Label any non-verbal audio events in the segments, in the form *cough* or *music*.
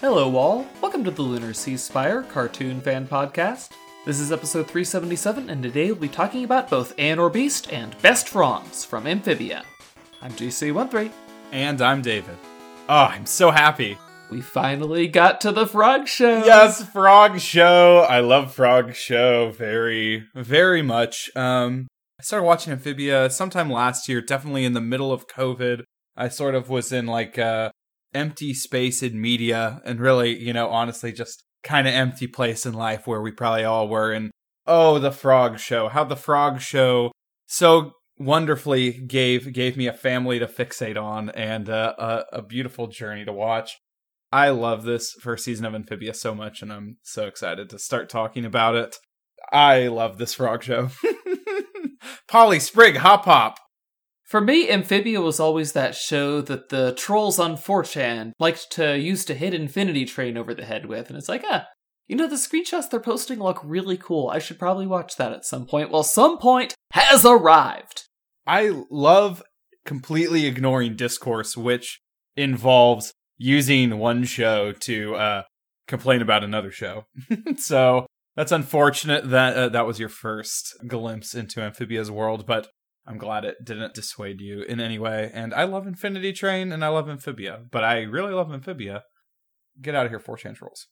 Hello, all. Welcome to the Lunar Sea Spire Cartoon Fan Podcast. This is episode 377, and today we'll be talking about both Anne or Beast and Best Fronds from Amphibia. I'm GC13. And I'm David. Oh, I'm so happy. We finally got to the Frog Show. Yes, Frog Show. I love Frog Show very, very much. Um, I started watching Amphibia sometime last year, definitely in the middle of COVID. I sort of was in like uh empty space in media and really, you know, honestly just kind of empty place in life where we probably all were and oh, the frog show. How the frog show so wonderfully gave gave me a family to fixate on and uh, a, a beautiful journey to watch. I love this first season of Amphibia so much, and I'm so excited to start talking about it. I love this frog show. *laughs* Polly Sprig, Hop Pop. For me, Amphibia was always that show that the trolls on 4chan liked to use to hit Infinity Train over the head with, and it's like, ah, you know, the screenshots they're posting look really cool. I should probably watch that at some point. Well, some point has arrived. I love completely ignoring discourse, which involves using one show to uh, complain about another show. *laughs* so that's unfortunate that uh, that was your first glimpse into Amphibia's world, but I'm glad it didn't dissuade you in any way. And I love Infinity Train and I love Amphibia, but I really love Amphibia. Get out of here, 4chan trolls.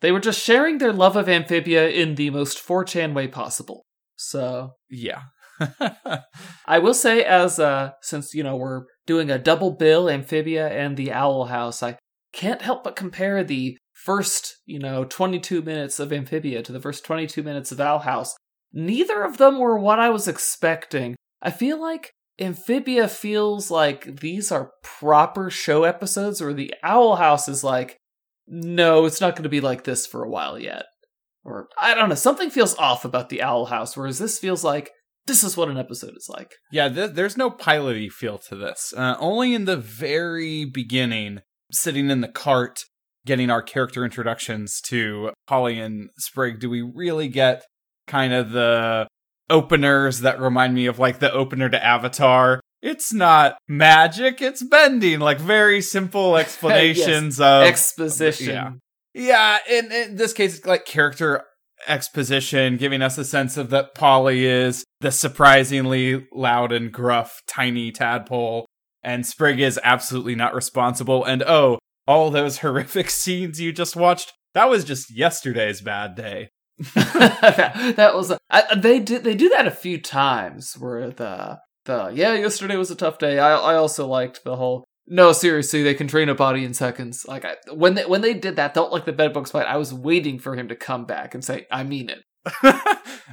They were just sharing their love of Amphibia in the most 4chan way possible. So, Yeah. *laughs* I will say, as uh, since you know we're doing a double bill, Amphibia and the Owl House, I can't help but compare the first, you know, 22 minutes of Amphibia to the first 22 minutes of Owl House. Neither of them were what I was expecting. I feel like Amphibia feels like these are proper show episodes, or the Owl House is like, no, it's not going to be like this for a while yet. Or, I don't know, something feels off about the Owl House, whereas this feels like this is what an episode is like. Yeah, th- there's no piloty feel to this. Uh, only in the very beginning, sitting in the cart, getting our character introductions to Polly and Sprig, do we really get kind of the openers that remind me of like the opener to Avatar. It's not magic, it's bending, like very simple *laughs* explanations of Exposition. Yeah. Yeah, in, in this case, it's like character exposition, giving us a sense of that Polly is the surprisingly loud and gruff tiny tadpole, and Sprig is absolutely not responsible. And oh, all those *laughs* horrific scenes you just watched, that was just yesterday's bad day. *laughs* that was I, they did they do that a few times where the the yeah yesterday was a tough day. I I also liked the whole no seriously they can train a body in seconds. Like I, when they when they did that don't like the bedbugs fight. I was waiting for him to come back and say I mean it. *laughs*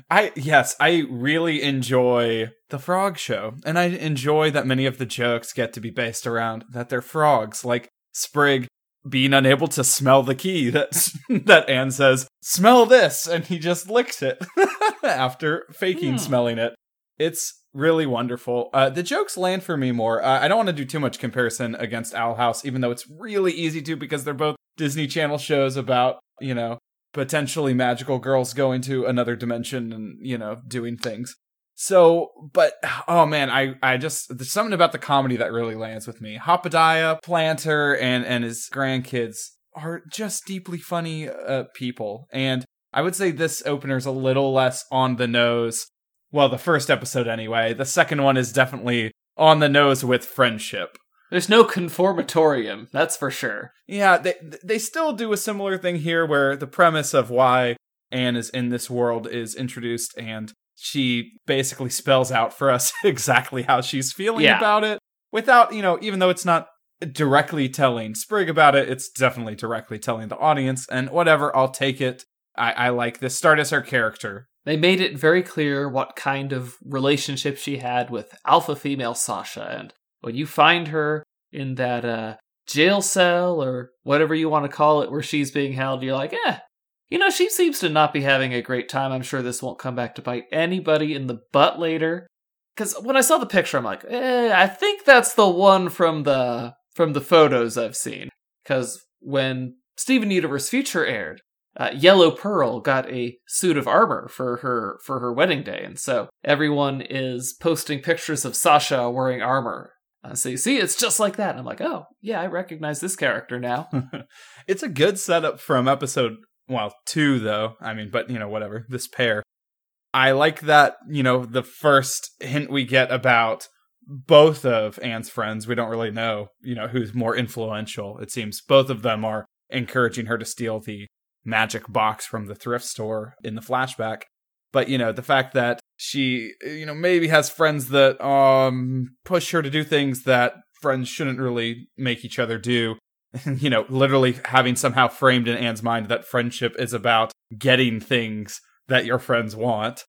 I yes, I really enjoy the frog show, and I enjoy that many of the jokes get to be based around that they're frogs, like Sprig being unable to smell the key that *laughs* that Anne says, "Smell this," and he just licks it *laughs* after faking Hmm. smelling it. It's really wonderful. Uh, the jokes land for me more. Uh, I don't want to do too much comparison against Owl House, even though it's really easy to because they're both Disney Channel shows about you know potentially magical girls going to another dimension and you know doing things. So, but oh man, I I just there's something about the comedy that really lands with me. Hopediah, Plantar, and and his grandkids are just deeply funny uh, people, and I would say this opener's a little less on the nose. Well, the first episode anyway. The second one is definitely on the nose with friendship. There's no conformatorium, that's for sure. Yeah, they they still do a similar thing here where the premise of why Anne is in this world is introduced and she basically spells out for us *laughs* exactly how she's feeling Yeah. about it without, you know, even though it's not directly telling Sprig about it, it's definitely directly telling the audience and whatever, I'll take it. I, I like this. Start as her character. They made it very clear what kind of relationship she had with alpha female Sasha, and when you find her in that uh, jail cell or whatever you want to call it, where she's being held, you're like, eh, you know, she seems to not be having a great time. I'm sure this won't come back to bite anybody in the butt later. Because when I saw the picture, I'm like, eh, I think that's the one from the from the photos I've seen. Because when Steven Universe Future aired, uh, Yellow Pearl got a suit of armor for her for her wedding day, and so everyone is posting pictures of Sasha wearing armor Uh, so you see, it's just like that. And I'm like, oh, yeah, I recognize this character now. *laughs* it's a good setup from episode, well, two, though. I mean, but, you know, whatever. This pair. I like that, you know, the first hint we get about both of Anne's friends, we don't really know, you know, who's more influential. It seems both of them are encouraging her to steal the magic box from the thrift store in the flashback. But, you know, the fact that she, you know, maybe has friends that um push her to do things that friends shouldn't really make each other do. *laughs* you know, literally having somehow framed in Anne's mind that friendship is about getting things that your friends want.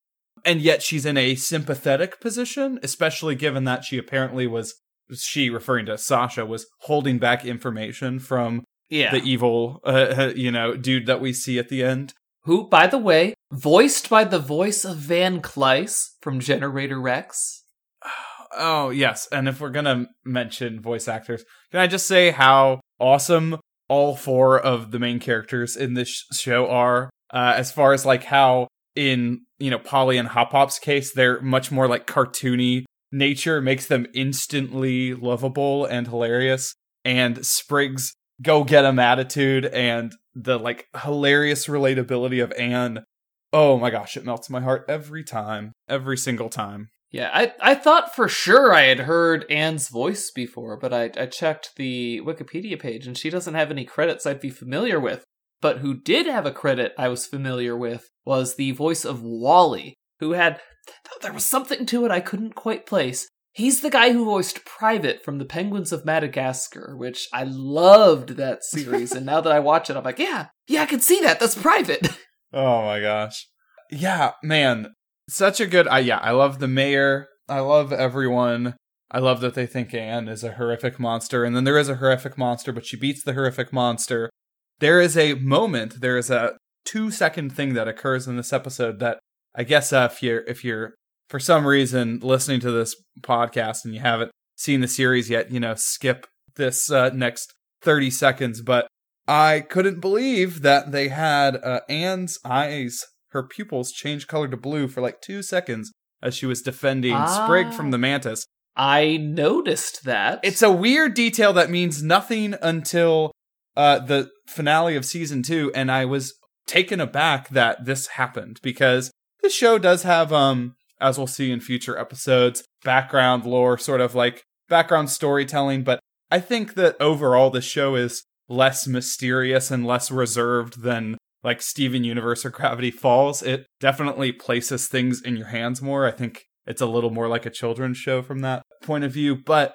And yet she's in a sympathetic position, especially given that she apparently was she referring to Sasha was holding back information from yeah. the evil uh, you know dude that we see at the end. Who by the way voiced by the voice of Van Kleiss from Generator Rex *sighs* *sighs* *sighs* oh yes and if we're going to mention voice actors can I just say how awesome all four of the main characters in this show are uh, as far as like how in you know Polly and Hop Pop's case, they're much more like cartoony nature makes them instantly lovable and hilarious. And Sprig's go get 'em attitude and the like hilarious relatability of Anne. Oh my gosh, it melts my heart every time, every single time. Yeah, I, I thought for sure I had heard Anne's voice before, but I, I checked the Wikipedia page and she doesn't have any credits I'd be familiar with. But who did have a credit I was familiar with was the voice of Wally, who had there was something to it I couldn't quite place. He's the guy who voiced Private from The Penguins of Madagascar, which I loved that *laughs* series. and now that I watch it, I'm like, yeah, yeah, I can see that. That's Private. *laughs* Oh my gosh. Yeah, man. Such a good. I yeah, I love the mayor. I love everyone. I love that they think Anne is a horrific monster, and then there is a horrific monster, but she beats the horrific monster. There is a moment, there is a two second thing that occurs in this episode that I guess uh, if you're if you're for some reason listening to this podcast and you haven't seen the series yet, you know, skip this uh, next 30 seconds. But I couldn't believe that they had uh, Anne's eyes, her pupils change color to blue for like two seconds as she was defending ah, Sprig from the mantis. I noticed that. It's a weird detail that means nothing until uh, the finale of season two, and I was taken aback that this happened because the show does have, um, as we'll see in future episodes, background lore, sort of like background storytelling. But I think that overall, the show is less mysterious and less reserved than like Steven Universe or Gravity Falls. It definitely places things in your hands more. I think it's a little more like a children's show from that point of view. But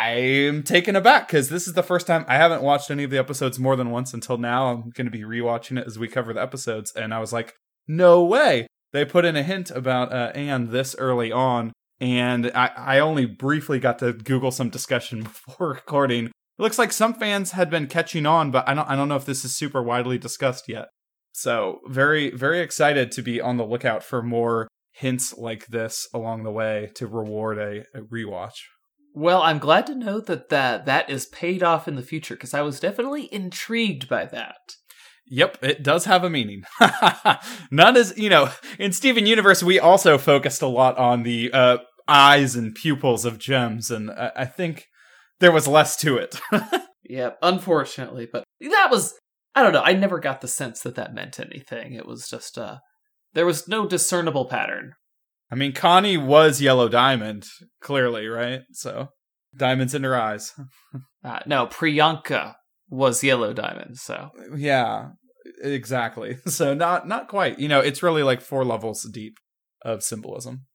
I'm taken aback because this is the first time I haven't watched any of the episodes more than once until now. I'm going to be rewatching it as we cover the episodes, and I was like, no way. They put in a hint about uh, Anne this early on, and I, I only briefly got to Google some discussion *laughs* before recording. It looks like some fans had been catching on, but I don't I don't know if this is super widely discussed yet. So very very excited to be on the lookout for more hints like this along the way to reward a, a rewatch. Well, I'm glad to know that that, that is paid off in the future because I was definitely intrigued by that. Yep, it does have a meaning. *laughs* None is, you know, in Steven Universe, we also focused a lot on the uh, eyes and pupils of gems, and I, I think there was less to it. *laughs* yeah, unfortunately, but that was, I don't know, I never got the sense that that meant anything. It was just, uh, there was no discernible pattern. I mean, Connie was Yellow Diamond, clearly, right? So, diamonds in her eyes. *laughs* uh, no, Priyanka was Yellow Diamond, so. Yeah, exactly. *laughs* So, not not quite. You know, it's really like four levels deep of symbolism.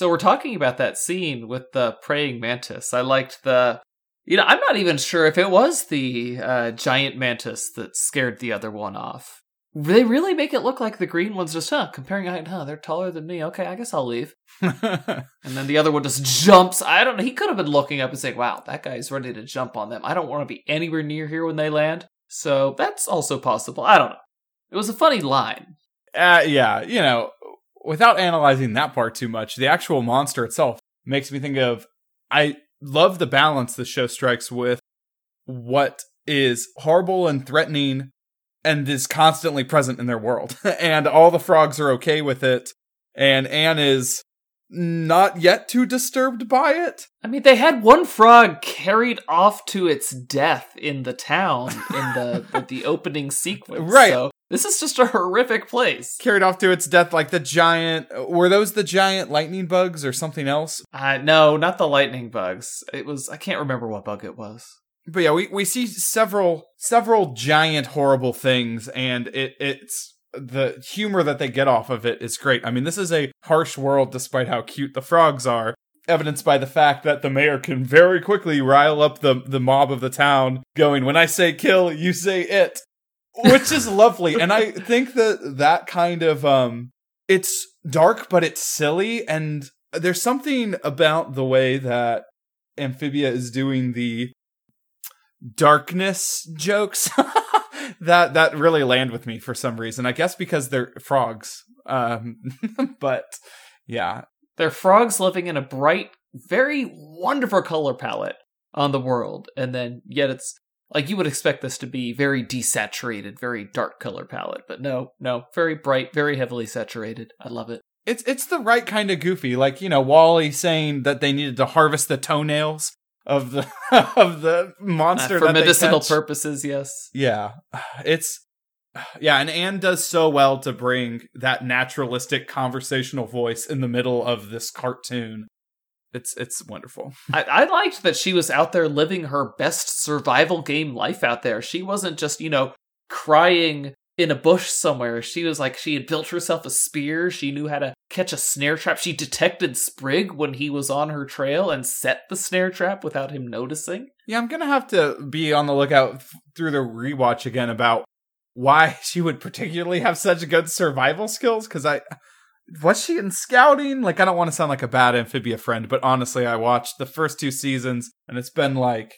So, we're talking about that scene with the praying mantis. I liked the. You know, I'm not even sure if it was the uh, giant mantis that scared the other one off. They really make it look like the green one's just, huh, comparing height, huh, they're taller than me. Okay, I guess I'll leave. *laughs* and then the other one just jumps. I don't know. He could have been looking up and saying, wow, that guy's ready to jump on them. I don't want to be anywhere near here when they land. So that's also possible. I don't know. It was a funny line. Uh, yeah, you know, without analyzing that part too much, the actual monster itself makes me think of I love the balance the show strikes with what is horrible and threatening and is constantly present in their world. *laughs* and all the frogs are okay with it. And Anne is not yet too disturbed by it. I mean, they had one frog carried off to its death in the town in the the, the opening sequence. *laughs* Right. So this is just a horrific place. Carried off to its death like the giant. Were those the giant lightning bugs or something else? Uh, no, not the lightning bugs. It was I can't remember what bug it was. But yeah, we, we see several several giant horrible things, and it it's the humor that they get off of it is great. I mean, this is a harsh world despite how cute the frogs are. Evidenced by the fact that the mayor can very quickly rile up the, the mob of the town, going, When I say kill, you say it. Which is lovely. And I think that that kind of, um, it's dark, but it's silly. And there's something about the way that Amphibia is doing the darkness jokes *laughs* that that really land with me for some reason. I guess because they're frogs. Um, *laughs* but yeah, They're frogs living in a bright, very wonderful color palette on the world, and then yet it's like you would expect this to be very desaturated, very dark color palette, but no, no, very bright, very heavily saturated. I love it. it's it's the right kind of goofy. Like you know, Wally saying that they needed to harvest the toenails of the *laughs* of the Uh, monster for that they medicinal purposes, yes. Yeah, it's yeah, and Anne does so well to bring that naturalistic conversational voice in the middle of this cartoon. It's it's wonderful. I, I liked that she was out there living her best survival game life out there. She wasn't just, you know, crying in a bush somewhere. She was like, she had built herself a spear. She knew how to catch a snare trap. She detected Sprig when he was on her trail and set the snare trap without him noticing. Yeah, I'm gonna have to be on the lookout through the rewatch again about why *laughs* she would particularly have such good survival skills. Because I was she in scouting? Like, I don't want to sound like a bad amphibia friend, but honestly, I watched the first two seasons, and it's been like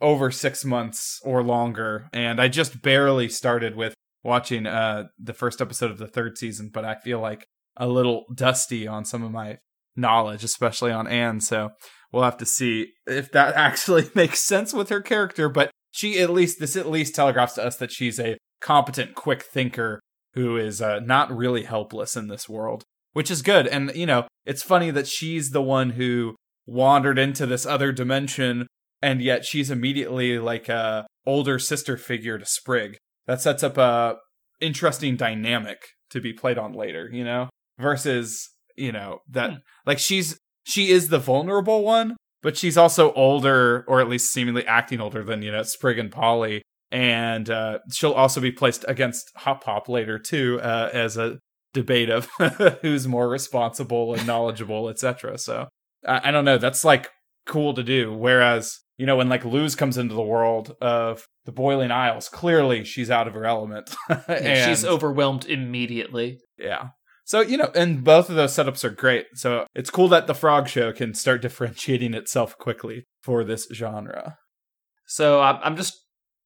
over six months or longer, and I just barely started with watching uh the first episode of the third season, but I feel like a little dusty on some of my knowledge, especially on Anne. So we'll have to see if that *laughs* actually makes sense with her character. But she at least this at least telegraphs to us that she's a competent, quick thinker who is uh, not really helpless in this world, which is good. And you know, it's funny that she's the one who wandered into this other dimension, and yet she's immediately like a older sister figure to Sprig. That sets up a interesting dynamic to be played on later, you know, versus you know that Hmm. like she's she is the vulnerable one, but she's also older, or at least seemingly acting older than you know Sprig and Polly, and uh, she'll also be placed against Hop Pop later too, uh, as a debate of *laughs* who's more responsible and knowledgeable, etc. So I, I don't know. That's like cool to do. Whereas you know when like Luz comes into the world of the Boiling Isles, clearly she's out of her element. *laughs* Yeah, she's overwhelmed immediately. yeah. So, you know, and both of those setups are great. So it's cool that the Frog Show can start *laughs* differentiating itself quickly for this genre. So I'm just.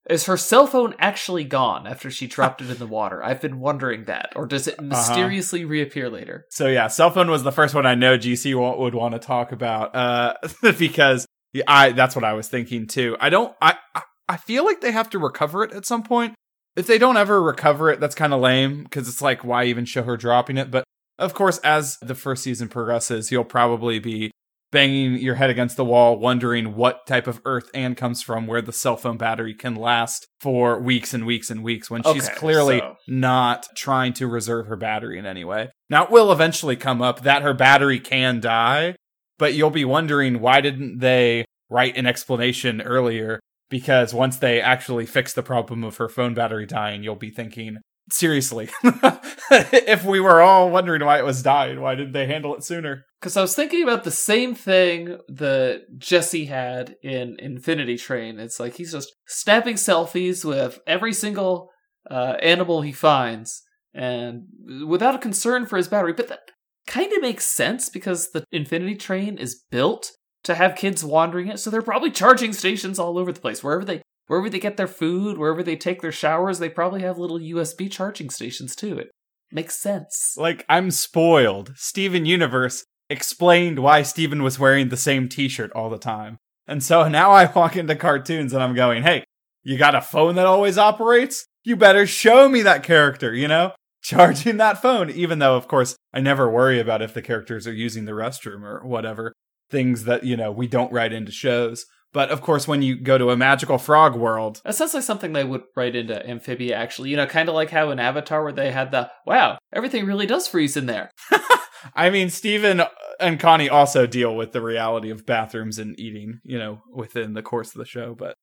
Is her cell phone actually gone after she dropped it in the water? I've been wondering that. Or does it mysteriously reappear later? So yeah, cell phone was the first one I know GC would want to talk about, uh, *laughs* because I that's what I was thinking too. I don't, I, I- I feel like they have to recover it at some point. If they don't ever recover it, that's kind of lame because it's like, why even show her dropping it? But of course, as the first season progresses, you'll probably be banging your head against the wall, wondering what type of Earth Anne comes from, where the cell phone battery can last for weeks and weeks and weeks when she's Okay, clearly so- not trying to reserve her battery in any way. Now, it will eventually come up that her battery can die, but you'll be wondering why didn't they write an explanation earlier? Because once they actually fix the problem of her phone battery dying, you'll be thinking, seriously, *laughs* if we were all wondering why it was dying, why didn't they handle it sooner? Because I was thinking about the same thing that Jesse had in Infinity Train. It's like he's just snapping selfies with every single uh, animal he finds, and without a concern for his battery. But that kind of makes sense because the Infinity Train is built to have kids wandering it, so they're probably charging stations all over the place. Wherever they wherever they get their food, wherever they take their showers, they probably have little USB charging stations too. It makes sense. Like, I'm spoiled. Steven Universe explained why Steven was wearing the same t shirt all the time. And so now I walk into cartoons and I'm going, hey, you got a phone that always operates? You better show me that character, you know? *laughs* charging that phone, even though, of course, I never worry about if the characters are using the restroom or whatever. Things that, you know, we don't write into shows. But of course, when you go to a magical frog world, That sounds like something they would write into Amphibia, actually. You know, kind of like how in Avatar, where they had the, wow, everything really does freeze in there. *laughs* I mean, Steven and Connie also deal with the reality of bathrooms and eating, you know, within the course of the show. But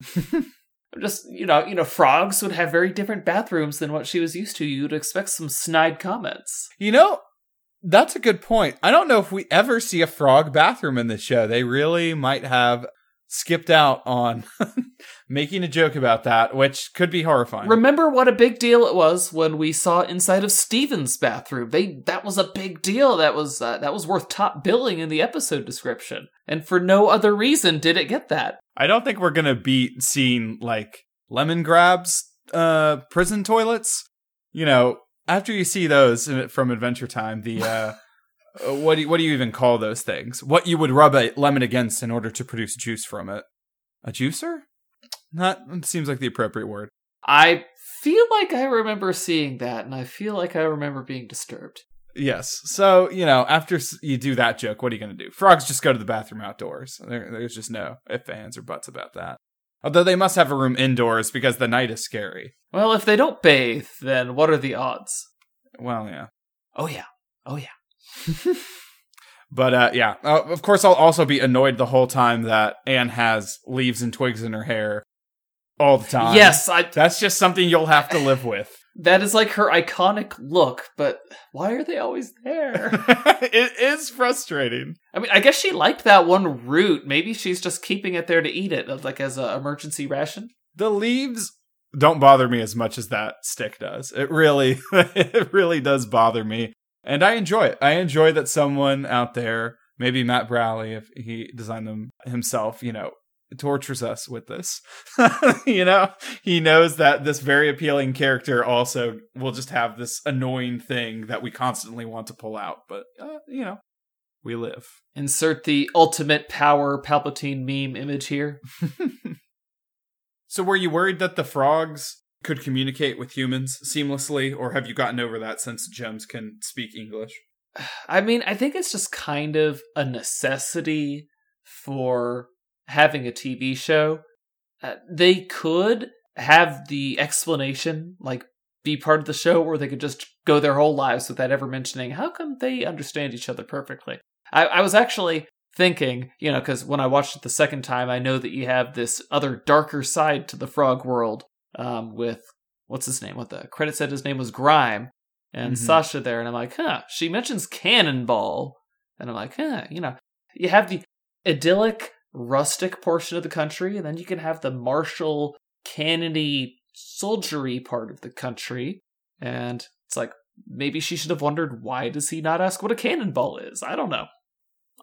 *laughs* Just, you know, you know, frogs would have very different bathrooms than what she was used to. You'd expect some snide comments. You know, that's a good point. I don't know if we ever see a frog bathroom in this show. They really might have skipped out on *laughs* making a joke about that, which could be horrifying. Remember what a big deal it was when we saw inside of Steven's bathroom. They that was a big deal. That was uh, that was worth top billing in the episode description. And for no other reason did it get that. I don't think we're gonna be seeing like Lemongrab's uh prison toilets. You know, after you see those in- from Adventure Time, the uh, *laughs* Uh, what do you, what do you even call those things? What you would rub a lemon against in order to produce juice from it? A juicer? Not seems like the appropriate word. I feel like I remember seeing that, and I feel like I remember being disturbed. Yes. So, you know, after you do that joke, what are you going to do? Frogs just go to the bathroom outdoors. There, there's just no ifs, ands, or buts about that. Although they must have a room indoors because the night is scary. Well, if they don't bathe, then what are the odds? Well, yeah. Oh yeah. Oh yeah. *laughs* But uh, yeah, uh, of course, I'll also be annoyed the whole time that Anne has leaves and twigs in her hair all the time. yes, I That's just something you'll have to live with. *sighs* that is like her iconic look, but why are they always there? *laughs* it is frustrating. I mean, I guess she liked that one root. Maybe she's just keeping it there to eat it, like as an emergency ration. The leaves don't bother me as much as that stick does. It really, *laughs* it really does bother me. And I enjoy it. I enjoy that someone out there, maybe Matt Braly, if he designed them himself, you know, tortures us with this. *laughs* you know, he knows that this very appealing character also will just have this annoying thing that we constantly want to pull out. But, uh, you know, we live. Insert the ultimate power Palpatine meme image here. *laughs* so, were you worried that the frogs could communicate with humans seamlessly, or have you gotten over that since gems can speak English? *sighs* I mean, I think it's just kind of a necessity for having a TV show. Uh, they could have the explanation, like, be part of the show, or they could just go their whole lives without ever mentioning how come they understand each other perfectly. I, I was actually thinking, you know, because when I watched it the second time, I know that you have this other darker side to the frog world um, with what's his name? What the credit said his name was Grime and Mhm. Sasha there, and I'm like, huh. She mentions Cannonball, and I'm like, huh. You know, you have the idyllic, rustic portion of the country, and then you can have the martial, cannony, soldiery part of the country, and it's like maybe she should have wondered why does he not ask what a cannonball is? I don't know.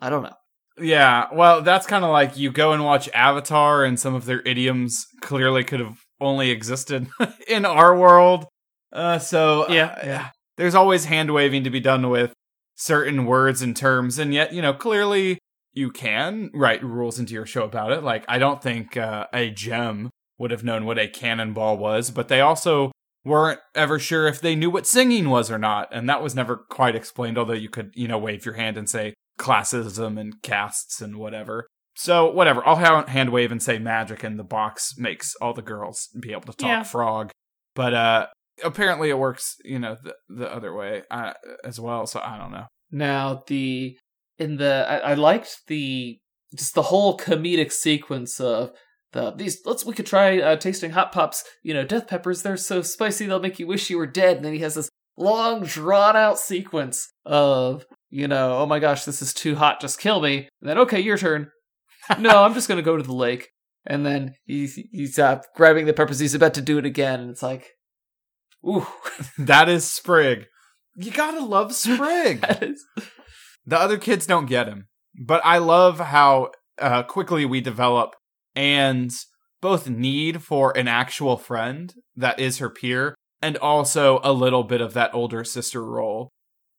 I don't know. Yeah, well, that's kind of like you go and watch Avatar, and some of their idioms clearly could have only existed *laughs* in our world. Uh, so Yeah, uh, yeah. there's always hand waving to be done with certain words and terms, and yet you know clearly you can write rules into your show about it. Like I don't think uh, a gem would have known what a cannonball was, but they also weren't ever sure if they knew what singing was or not, and that was never quite explained. Although you could you know wave your hand and say classism and castes and whatever. So whatever, I'll ha- hand wave and say magic, and the box makes all the girls be able to talk Yeah. frog. But uh apparently it works, you know, the the other way uh, as well. So I don't know. Now the in the I, I liked the just the whole comedic sequence of the these let's we could try uh, tasting Hop Pop's you know death peppers they're so spicy they'll make you wish you were dead and then he has this long drawn out sequence of you know oh my gosh this is too hot just kill me and then okay your turn no I'm just gonna go to the lake and then he's he's uh, grabbing the peppers he's about to do it again and it's like ooh *laughs* That is Sprig. You gotta love Sprig. *laughs* is the other kids don't get him, but I love how uh, quickly we develop and both need for an actual friend that is her peer, and also a little bit of that older sister role.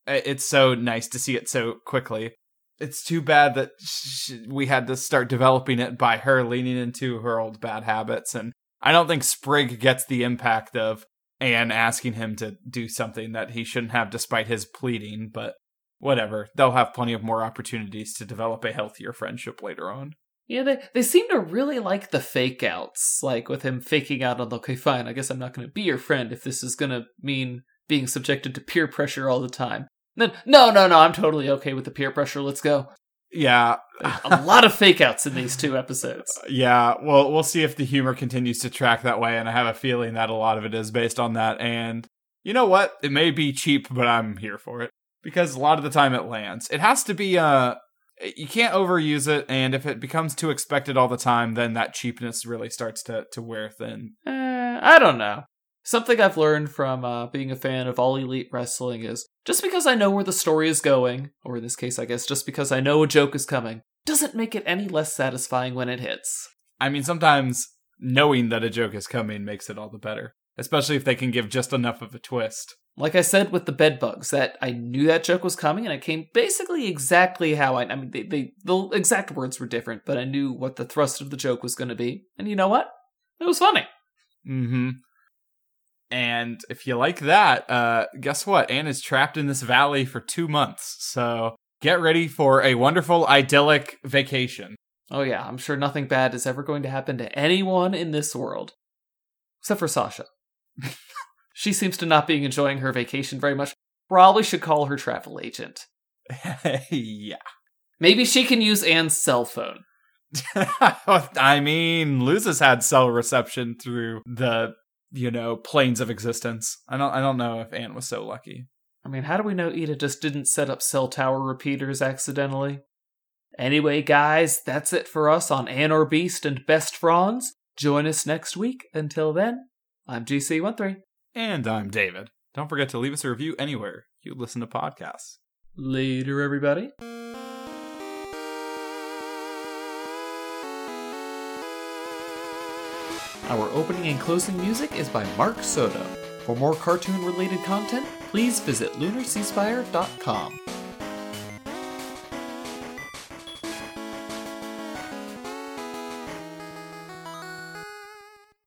It's so nice to see it so quickly. It's too bad that sh- we had to start developing it by her leaning into her old bad habits, and I don't think Sprig gets the impact of Anne asking him to do something that he shouldn't have despite his pleading, but whatever. They'll have plenty of more opportunities to develop a healthier friendship later on. Yeah, they they seem to really like the fake outs, like with him faking out on okay, fine, I guess I'm not gonna be your friend if this is gonna mean being subjected to peer pressure all the time. Then no, no, no, I'm totally okay with the peer pressure. Let's go. Yeah. a lot of fake outs in these two episodes. *laughs* Yeah, well, we'll see if the humor continues to track that way, and I have a feeling that a lot of it is based on that. And you know what? It may be cheap, but I'm here for it because a lot of the time it lands. It has to be uh you can't overuse it, and if it becomes too expected all the time, then that cheapness really starts to to wear thin. Uh, I don't know. Something I've learned from uh, being a fan of all elite wrestling is just because I know where the story is going, or in this case, I guess just because I know a joke is coming, doesn't make it any less satisfying when it hits. I mean, sometimes knowing that a joke is coming makes it all the better, especially if they can give just enough of a twist. Like I said with the bed bugs, that I knew that joke was coming, and it came basically exactly how I. I mean, they, they the exact words were different, but I knew what the thrust of the joke was going to be, and you know what? It was funny. Mm-hmm. And if you like that, uh, guess what? Anne is trapped in this valley for two months. So get ready for a wonderful, idyllic vacation. Oh, yeah, I'm sure nothing bad is ever going to happen to anyone in this world. Except for Sasha. *laughs* she seems to not be enjoying her vacation very much. Probably should call her travel agent. *laughs* yeah. Maybe she can use Anne's cell phone. *laughs* I mean, Luz has had cell reception through the you know, planes of existence. I don't I don't know if Anne was so lucky. I mean, how do we know Eda just didn't set up cell tower repeaters accidentally? Anyway, guys, that's it for us on Anne or Beast and Best Fronds. Join us next week. Until then, I'm GC13. And I'm David. Don't forget to leave us a review anywhere you listen to podcasts. Later, everybody. Our opening and closing music is by Mark Soto. For more cartoon related content, please visit lunarseaspire.com.